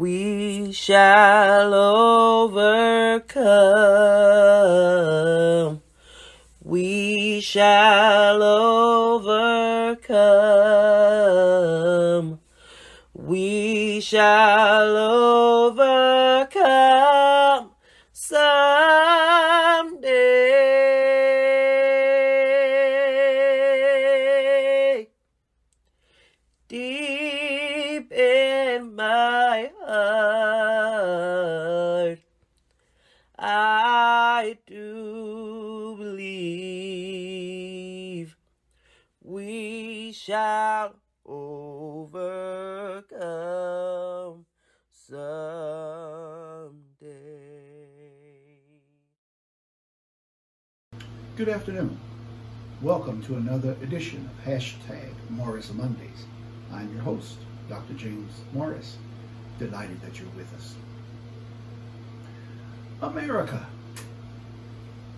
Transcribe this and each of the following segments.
we shall overcome. We shall overcome. We shall overcome someday. Deep in my Good afternoon. Welcome to another edition of Hashtag Morris Mondays. I'm your host, Dr. James Morris. Delighted that you're with us. America,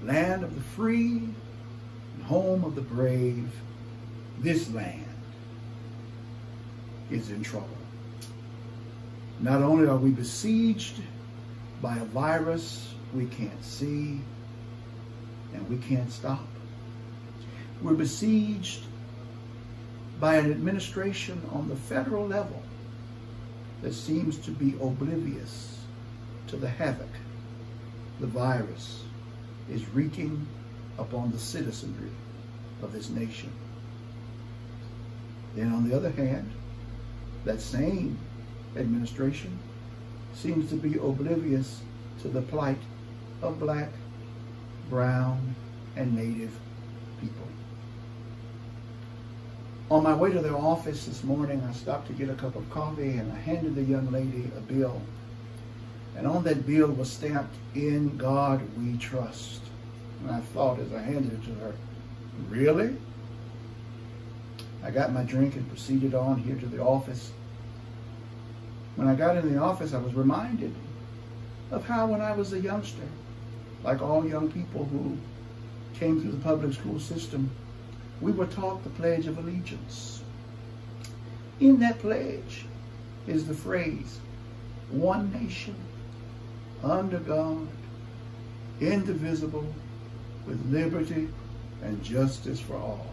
land of the free and home of the brave, this land is in trouble. Not only are we besieged by a virus we can't see and we can't stop, we're besieged by an administration on the federal level that seems to be oblivious to the havoc the virus is wreaking upon the citizenry of this nation. Then on the other hand, that same administration seems to be oblivious to the plight of black, brown, and native people. On my way to their office this morning, I stopped to get a cup of coffee and I handed the young lady a bill. And on that bill was stamped, In God We Trust. And I thought as I handed it to her, Really? I got my drink and proceeded on here to the office. When I got in the office, I was reminded of how when I was a youngster, like all young people who came through the public school system, we were taught the Pledge of Allegiance. In that pledge is the phrase, one nation, under God, indivisible, with liberty and justice for all.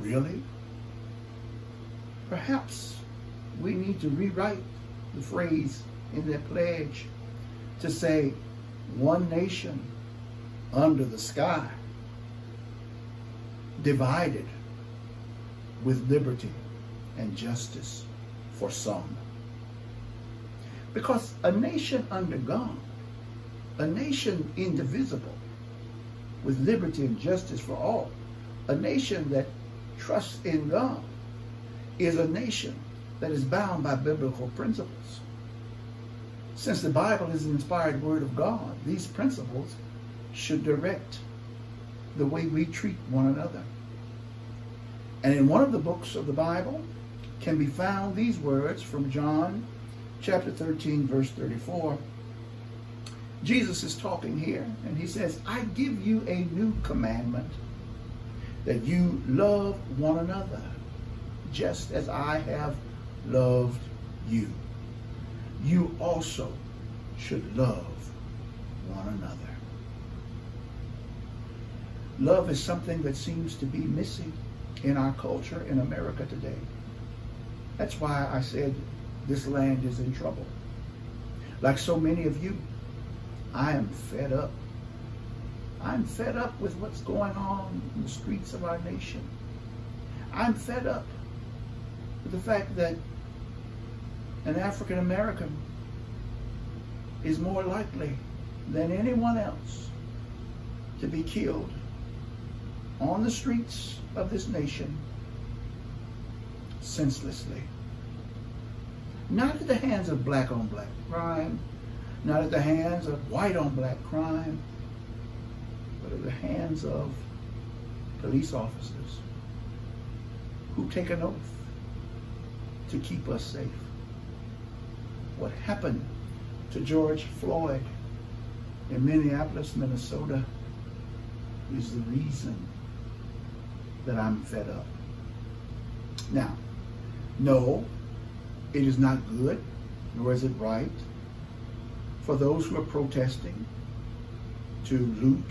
Really? Perhaps we need to rewrite the phrase in that pledge to say, one nation under the sky, divided with liberty and justice for some. Because a nation under God, a nation indivisible, with liberty and justice for all, a nation that trusts in God, is a nation that is bound by biblical principles. Since the Bible is an inspired word of God, these principles should direct the way we treat one another. And in one of the books of the Bible can be found these words from John chapter 13, verse 34. Jesus is talking here, and he says, I give you a new commandment that you love one another, just as I have loved you. You also should love one another. Love is something that seems to be missing in our culture in America today. That's why I said this land is in trouble. Like so many of you, I am fed up. I'm fed up with what's going on in the streets of our nation. I'm fed up with the fact that an African American is more likely than anyone else to be killed on the streets of this nation senselessly. Not at the hands of black on black crime, not at the hands of white on black crime, but at the hands of police officers who take an oath to keep us safe. What happened to George Floyd in Minneapolis, Minnesota is the reason that I'm fed up. Now, no, It is not good, nor is it right for those who are protesting to loot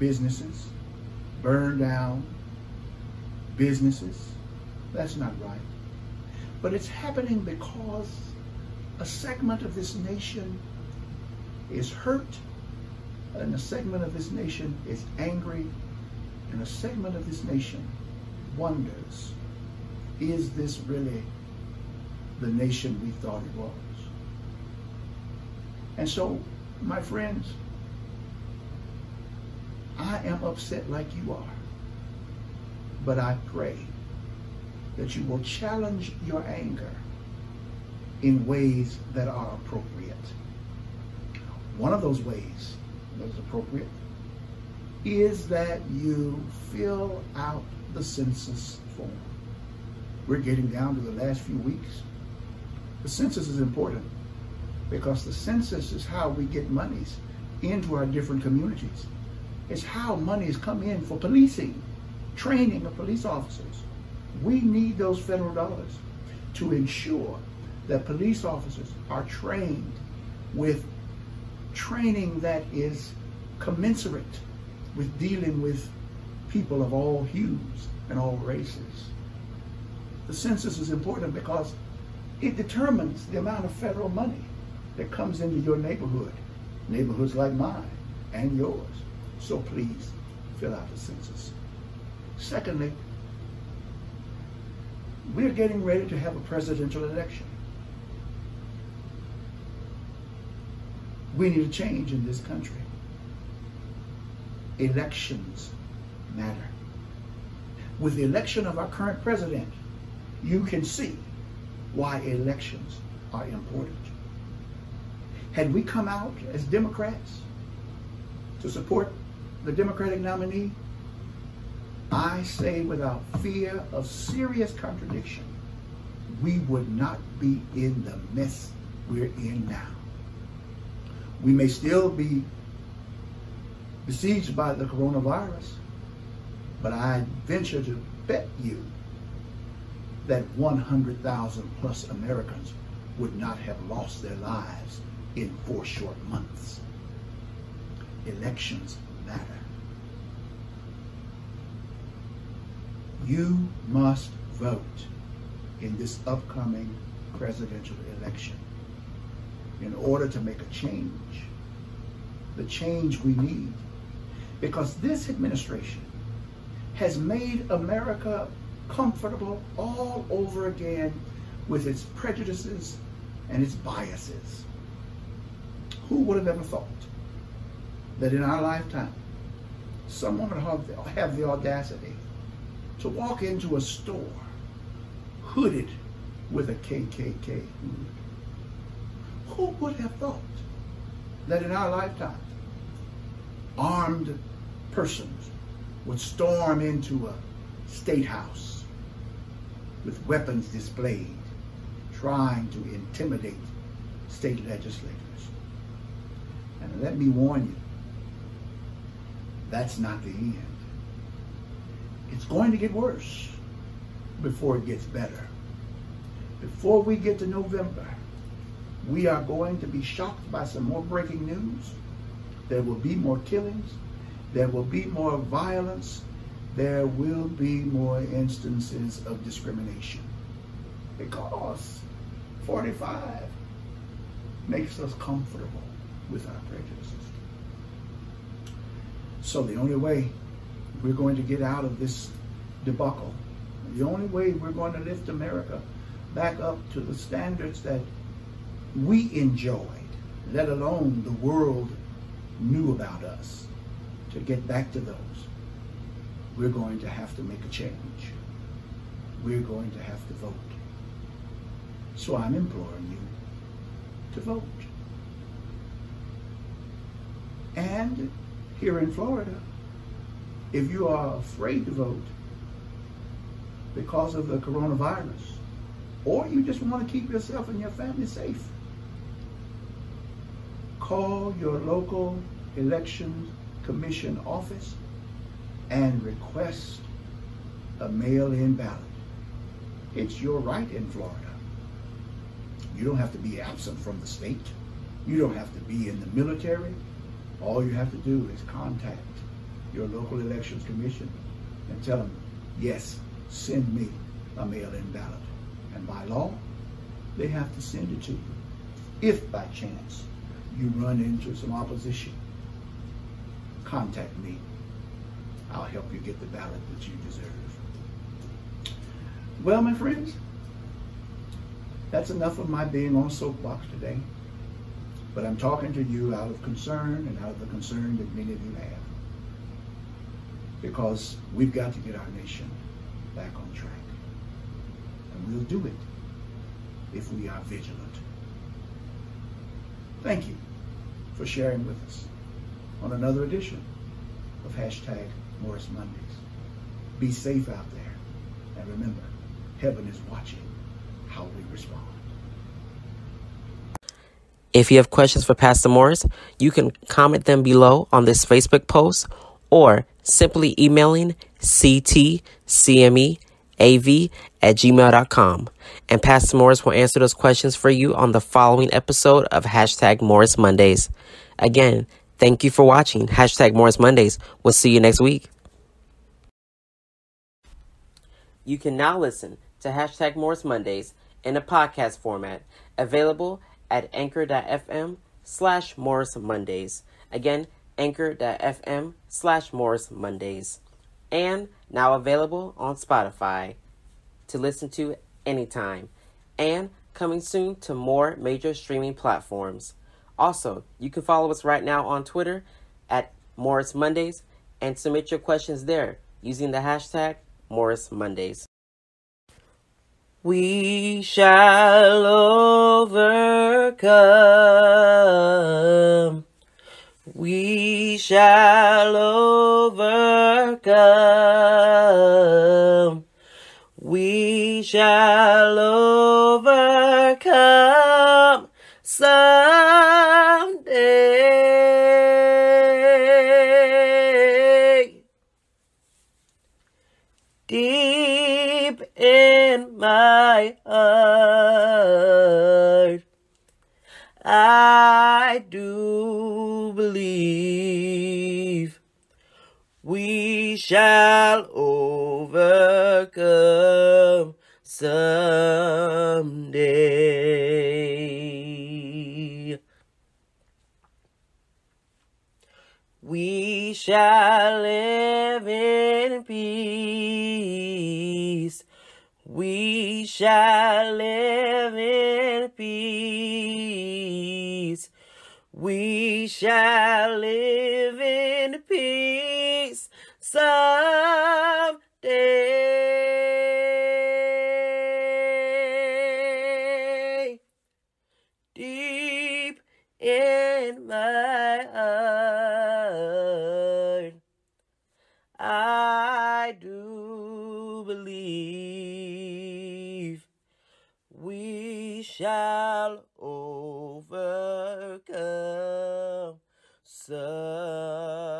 businesses, burn down businesses. That's not right. But it's happening because a segment of this nation is hurt, and a segment of this nation is angry, and a segment of this nation wonders, is this really the nation we thought it was? And so, my friends, I am upset like you are. But I pray that you will challenge your anger in ways that are appropriate. One of those ways that is appropriate is that you fill out the census form. We're getting down to the last few weeks. The census is important because the census is how we get monies into our different communities. It's how monies come in for policing, training of police officers. We need those federal dollars to ensure that police officers are trained with training that is commensurate with dealing with people of all hues and all races. The census is important because it determines the amount of federal money that comes into your neighborhood, neighborhoods like mine and yours. So please fill out the census. Secondly, we're getting ready to have a presidential election. We need a change in this country. Elections matter. With the election of our current president, you can see why elections are important. Had we come out as Democrats to support the Democratic nominee, I say without fear of serious contradiction, we would not be in the mess we're in now. We may still be besieged by the coronavirus, but I venture to bet you that 100,000 plus Americans would not have lost their lives in four short months. Elections matter. You must vote in this upcoming presidential election in order to make a change, the change we need. Because this administration has made America comfortable all over again with its prejudices and its biases. Who would have ever thought that in our lifetime, someone would have the audacity to walk into a store hooded with a KKK hood? Who would have thought that in our lifetime, armed persons would storm into a state house with weapons displayed, trying to intimidate state legislators? And let me warn you, that's not the end. It's going to get worse before it gets better. Before we get to November, we are going to be shocked by some more breaking news. There will be more killings. There will be more violence. There will be more instances of discrimination. Because 45 makes us comfortable with our prejudices. So the only way we're going to get out of this debacle, the only way we're going to lift America back up to the standards that we enjoyed, let alone the world knew about us, to get back to those, we're going to have to make a change. We're going to have to vote. So I'm imploring you to vote. And here in Florida, if you are afraid to vote because of the coronavirus, or you just want to keep yourself and your family safe, call your local election commission office and request a mail-in ballot. It's your right in Florida. You don't have to be absent from the state. You don't have to be in the military. All you have to do is contact your local elections commission and tell them, yes, send me a mail-in ballot. And by law, they have to send it to you. If by chance you run into some opposition, contact me. I'll help you get the ballot that you deserve. Well, my friends, that's enough of my being on soapbox today. But I'm talking to you out of concern and out of the concern that many of you have. Because we've got to get our nation back on track. And we'll do it if we are vigilant. Thank you for sharing with us on another edition of hashtag Morris Mondays. Be safe out there. And remember, heaven is watching how we respond. If you have questions for Pastor Morris, you can comment them below on this Facebook post or simply emailing ctcmeav at gmail.com. And Pastor Morris will answer those questions for you on the following episode of hashtag Morris Mondays. Again, thank you for watching hashtag Morris Mondays. We'll see you next week. You can now listen to hashtag Morris Mondays in a podcast format, available at anchor.fm slash Morris Mondays. Again, anchor.fm slash Morris Mondays. And now available on Spotify to listen to anytime. And coming soon to more major streaming platforms. Also, you can follow us right now on Twitter at Morris Mondays and submit your questions there using the hashtag Morris Mondays. We shall overcome. We shall overcome. We shall overcome someday. We shall overcome someday. We shall live in peace. We shall live in peace. We shall live in peace someday. Deep in my heart, I do believe we shall someday.